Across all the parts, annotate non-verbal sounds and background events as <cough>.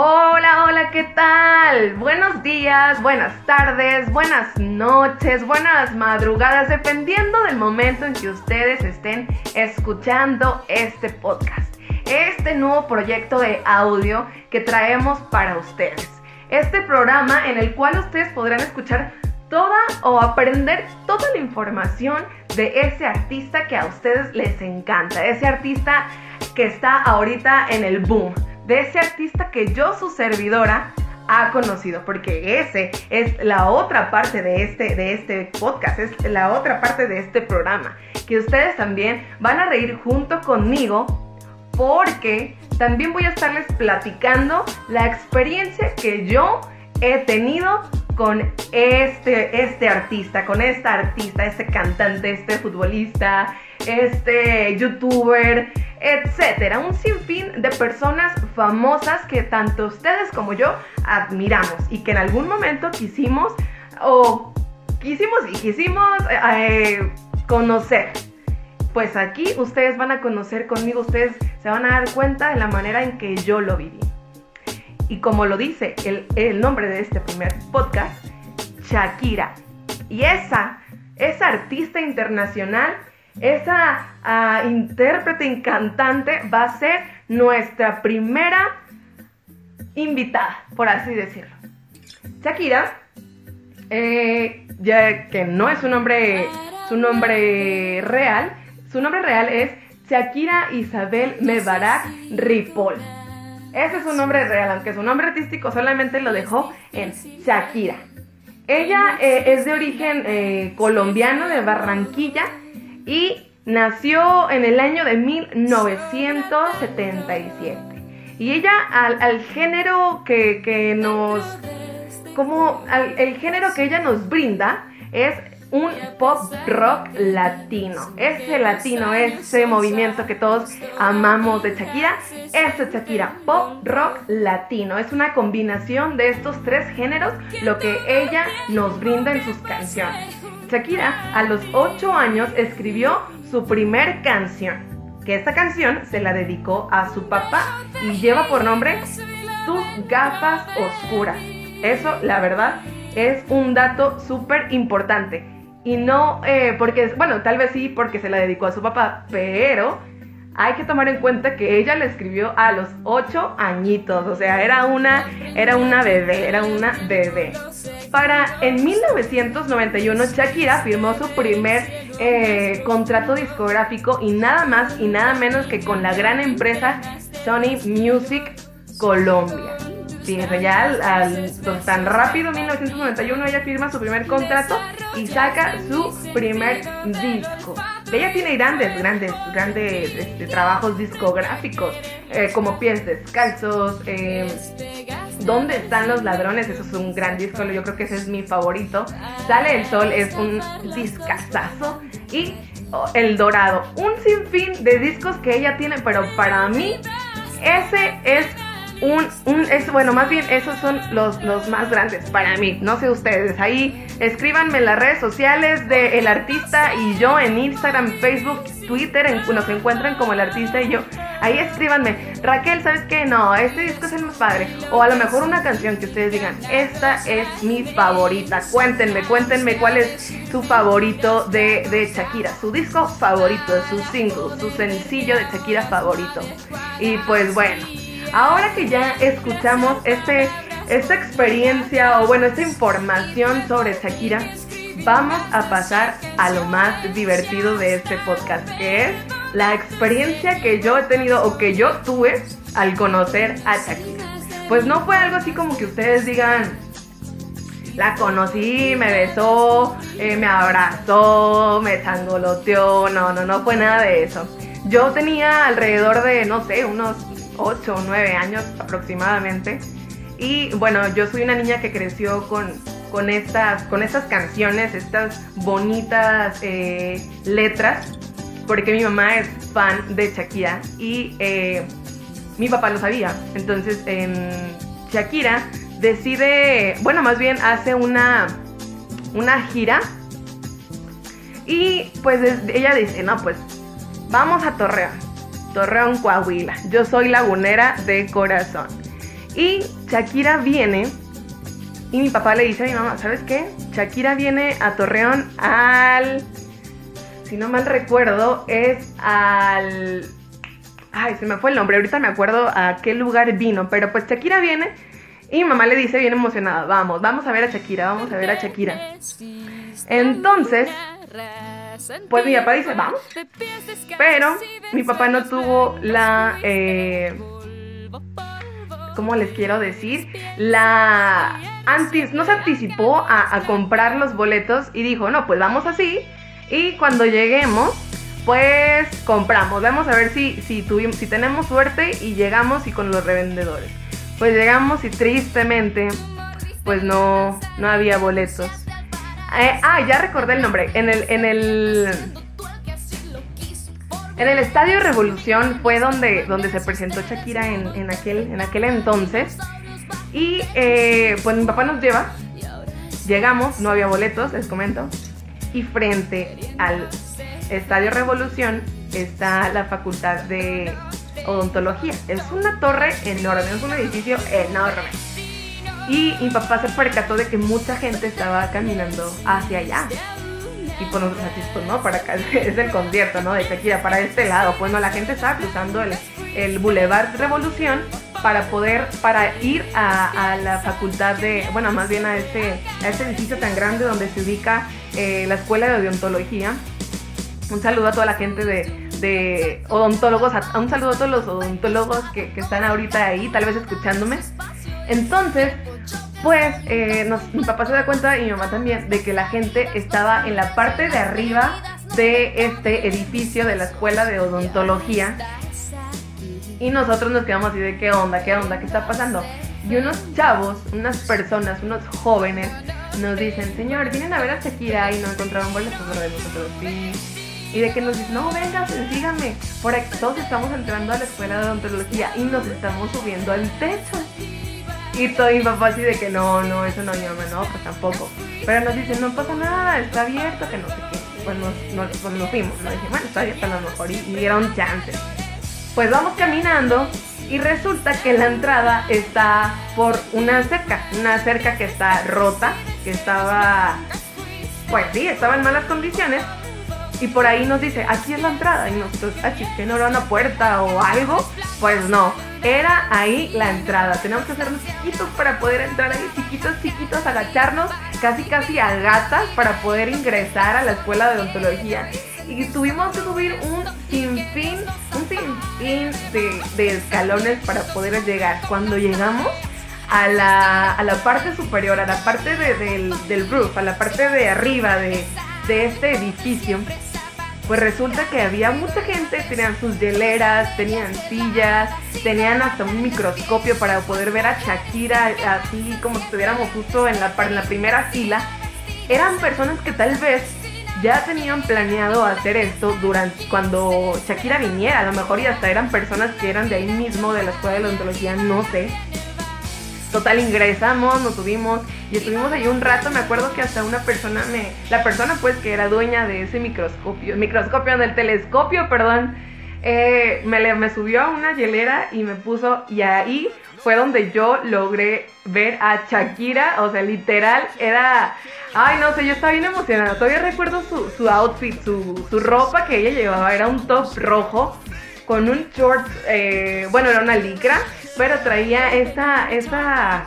Hola, hola, ¿qué tal? Buenos días, buenas tardes, buenas noches, buenas madrugadas, dependiendo del momento en que ustedes estén escuchando este podcast. Este nuevo proyecto de audio que traemos para ustedes. Este programa en el cual ustedes podrán escuchar toda o aprender toda la información de ese artista que a ustedes les encanta, ese artista que está ahorita en el boom de ese artista que yo, su servidora, ha conocido, porque ese es la otra parte de este, de este podcast, es la otra parte de este programa, que ustedes también van a reír junto conmigo, porque también voy a estarles platicando la experiencia que yo he tenido con este, este artista, con esta artista, este cantante, este futbolista, este youtuber, etcétera. Un sinfín de personas famosas que tanto ustedes como yo admiramos y que en algún momento quisimos o quisimos y quisimos eh, conocer. Pues aquí ustedes van a conocer conmigo, ustedes se van a dar cuenta de la manera en que yo lo viví. Y como lo dice el, el nombre de este primer podcast, Shakira. Y esa, esa artista internacional esa ah, intérprete y cantante va a ser nuestra primera invitada, por así decirlo. Shakira, eh, ya que no es su nombre, su nombre real, su nombre real es Shakira Isabel Mebarak Ripoll. Ese es su nombre real, aunque su nombre artístico solamente lo dejó en Shakira. Ella eh, es de origen eh, colombiano, de Barranquilla, y nació en el año de 1977. Y ella al, género que, nos... Como el género que ella nos brinda es un pop rock latino. Ese latino, ese movimiento que todos amamos de Shakira, es de Shakira, pop rock latino. Es una combinación de estos tres géneros lo que ella nos brinda en sus canciones. Shakira a los 8 años escribió su primer canción, que esta canción se la dedicó a su papá y lleva por nombre Tus gafas oscuras. Eso, la verdad, es un dato súper importante. Y no eh, porque, bueno, tal vez sí porque se la dedicó a su papá, pero hay que tomar en cuenta que ella le escribió a los 8 añitos, o sea, era una, era una bebé, era una bebé. Para en 1991 Shakira firmó su primer eh, contrato discográfico y nada más y nada menos que con la gran empresa Sony Music Colombia. Fíjense, ya al, tan rápido, 1991, ella firma su primer contrato y saca su primer disco. Ella tiene grandes, grandes, grandes este, trabajos discográficos, eh, como Pies Descalzos, eh, ¿Dónde están los ladrones? Eso es un gran disco, yo creo que ese es mi favorito. Sale el sol, es un discazazo. Y oh, El Dorado, un sinfín de discos que ella tiene, pero para mí ese es un, un es, bueno, más bien esos son los, los más grandes para mí, no sé ustedes, ahí escríbanme en las redes sociales de El Artista y yo en Instagram, Facebook, Twitter, en, nos encuentran como El Artista y yo, ahí escríbanme, Raquel, ¿sabes qué? No, este disco es el más padre, o a lo mejor una canción que ustedes digan, esta es mi favorita, cuéntenme, cuéntenme cuál es su favorito de, de Shakira, su disco favorito, su single, su sencillo de Shakira favorito, y pues bueno. Ahora que ya escuchamos este, esta experiencia o bueno, esta información sobre Shakira, vamos a pasar a lo más divertido de este podcast, que es la experiencia que yo he tenido o que yo tuve al conocer a Shakira. Pues no fue algo así como que ustedes digan, la conocí, me besó, eh, me abrazó, me sangoloteó, no, no, no fue nada de eso. Yo tenía alrededor de, no sé, unos 8 o 9 años aproximadamente. Y bueno, yo soy una niña que creció con, con, estas, con estas canciones, estas bonitas eh, letras, porque mi mamá es fan de Shakira y eh, mi papá lo sabía. Entonces, en Shakira decide, bueno, más bien hace una, una gira y pues ella dice, no, pues vamos a Torreón Torreón, Coahuila. Yo soy lagunera de corazón. Y Shakira viene y mi papá le dice a mi mamá, ¿sabes qué? Shakira viene a Torreón al... Si no mal recuerdo, es al... Ay, se me fue el nombre, ahorita me acuerdo a qué lugar vino, pero pues Shakira viene y mi mamá le dice bien emocionada, vamos, vamos a ver a Shakira, vamos a ver a Shakira. Entonces, pues mi papá dice, vamos. Pero mi papá no tuvo la... Eh, ¿Cómo les quiero decir? La... Antes, no se anticipó a, a comprar los boletos y dijo, no, pues vamos así. Y cuando lleguemos, pues compramos. Vamos a ver si, si, tuvimos, si tenemos suerte y llegamos y con los revendedores. Pues llegamos y tristemente, pues no, no había boletos. Eh, ah, ya recordé el nombre. En el, en el. En el Estadio Revolución fue donde, donde se presentó Shakira en, aquel, en aquel entonces. Y eh, pues mi papá nos lleva. Llegamos, no había boletos, les comento. Y frente al Estadio Revolución está la Facultad de Odontología. Es una torre enorme, es un edificio enorme. Y mi papá se percató de que mucha gente estaba caminando hacia allá. Y pues nosotros así, pues no, para acá <laughs> es el concierto, ¿no? De Shakira, para este lado. Pues no, la gente estaba cruzando el, el Boulevard Revolución para poder, para ir a, la facultad de, bueno, más bien a este, a este edificio tan grande donde se ubica eh, la escuela de odontología. Un saludo a toda la gente de, odontólogos, a, un saludo a todos los odontólogos que, están ahorita ahí, tal vez escuchándome. Entonces, pues eh, mi papá se da cuenta y mi mamá también de que la gente estaba en la parte de arriba de este edificio de la escuela de odontología y nosotros nos quedamos así de qué onda, qué onda, qué está pasando. Y unos chavos, unas personas, unos jóvenes nos dicen, señor, vienen a ver a Shakira y no encontraron boletos de nosotros. Sí. Y de que nos dicen, no, venga, síganme. Por aquí todos estamos entrando a la escuela de odontología y nos estamos subiendo al techo. Y todo mi papá así de que no, no, eso no, mamá no, pues tampoco. Pero nos dicen, no pasa nada, está abierto, que no sé qué. Pues nos, nos, pues fuimos, nos dije, bueno, está abierto a lo mejor y, y dieron chance. Pues vamos caminando y resulta que la entrada está por una cerca, una cerca que está rota, que estaba, pues sí, estaba en malas condiciones. Y por ahí nos dice, aquí es la entrada. Y nosotros, aquí que no era una puerta o algo. Pues no, era ahí la entrada. Tenemos que hacernos chiquitos para poder entrar ahí, chiquitos, chiquitos, agacharnos casi, casi a gatas para poder ingresar a la escuela de odontología. Y tuvimos que subir un sinfín, un sinfín de, de escalones para poder llegar. Cuando llegamos a la, a la parte superior, a la parte del, del roof, a la parte de arriba de, de este edificio, pues resulta que había mucha gente, tenían sus hieleras, tenían sillas, tenían hasta un microscopio para poder ver a Shakira así como si estuviéramos justo en la, en la primera fila. Eran personas que tal vez ya tenían planeado hacer esto durante cuando Shakira viniera, a lo mejor y hasta eran personas que eran de ahí mismo, de la escuela de la odontología, no sé. Total, ingresamos, nos subimos y estuvimos ahí un rato. Me acuerdo que hasta una persona me. La persona, pues, que era dueña de ese microscopio, microscopio, del telescopio, perdón, eh, me, me subió a una hielera y me puso. Y ahí fue donde yo logré ver a Shakira. O sea, literal, era. Ay, no sé, yo estaba bien emocionada. Todavía recuerdo su, su outfit, su, su ropa que ella llevaba. Era un top rojo con un short. Eh, bueno, era una licra pero traía esta, esta,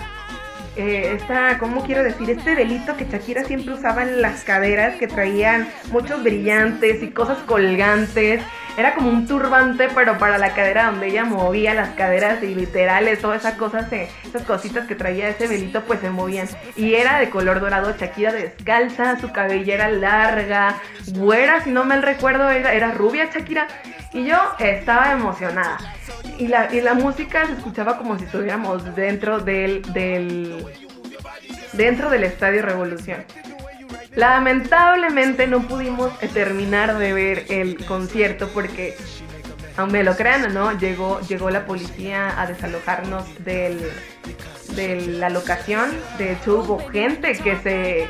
eh, esta, ¿cómo quiero decir? Este delito que Shakira siempre usaba en las caderas, que traían muchos brillantes y cosas colgantes. Era como un turbante, pero para la cadera donde ella movía las caderas y literales, todas esas cosas, esas cositas que traía ese velito, pues se movían. Y era de color dorado, Shakira descalza, su cabellera larga, güera, si no me recuerdo, era, era rubia Shakira. Y yo estaba emocionada. Y la, y la música se escuchaba como si estuviéramos dentro del, del, dentro del Estadio Revolución. Lamentablemente no pudimos terminar de ver el concierto porque, aunque lo crean o no, llegó, llegó la policía a desalojarnos del, de la locación. De hecho hubo gente que se,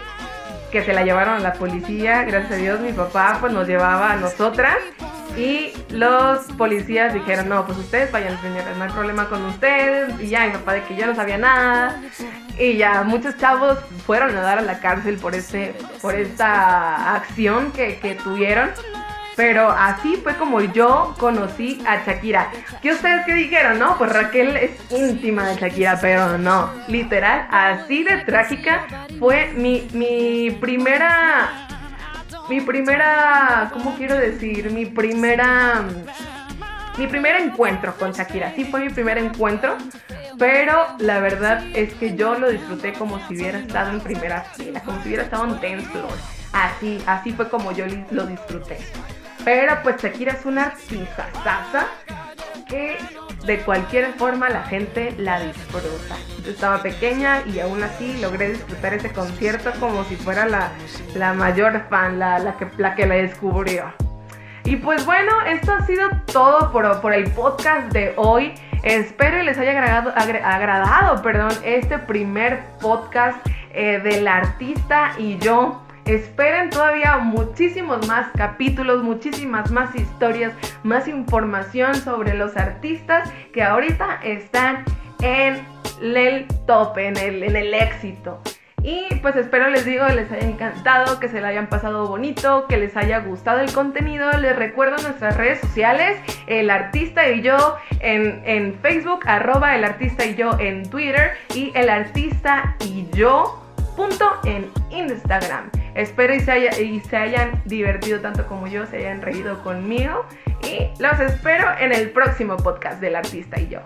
que se la llevaron a la policía. Gracias a Dios mi papá pues nos llevaba a nosotras Y los policías dijeron, no, pues ustedes vayan, señores, no hay problema con ustedes. Y ya, mi papá de que yo no sabía nada. Y ya, muchos chavos fueron a dar a la cárcel por, este, por esta acción que, que tuvieron. Pero así fue como yo conocí a Shakira. ¿Qué ustedes qué dijeron? No, pues Raquel es íntima de Shakira, pero no. Literal, así de trágica fue mi, mi primera. Mi primera. ¿Cómo quiero decir? Mi primera. Mi primer encuentro con Shakira. Sí fue mi primer encuentro. Pero la verdad es que yo lo disfruté como si hubiera estado en primera fila, como si hubiera estado en dance. Así, así fue como yo lo disfruté. Pero pues Shakira es una artista que de cualquier forma la gente la disfruta. Yo estaba pequeña y aún así logré disfrutar ese concierto como si fuera la, mayor fan, la, que, la que la descubrió. Y pues bueno, esto ha sido todo por, por el podcast de hoy. Espero y les haya agradado, agradado perdón, este primer podcast eh, del artista y yo. Esperen todavía muchísimos más capítulos, muchísimas más historias, más información sobre los artistas que ahorita están en el top, en el, en el éxito. Y pues espero les digo, les haya encantado, que se la hayan pasado bonito, que les haya gustado el contenido. Les recuerdo nuestras redes sociales, el artista y yo en, en Facebook, arroba el artista y yo en Twitter y el artista y yo punto en Instagram. Espero y se, hayan divertido tanto como yo, se hayan reído conmigo. Y los espero en el próximo podcast del artista y yo.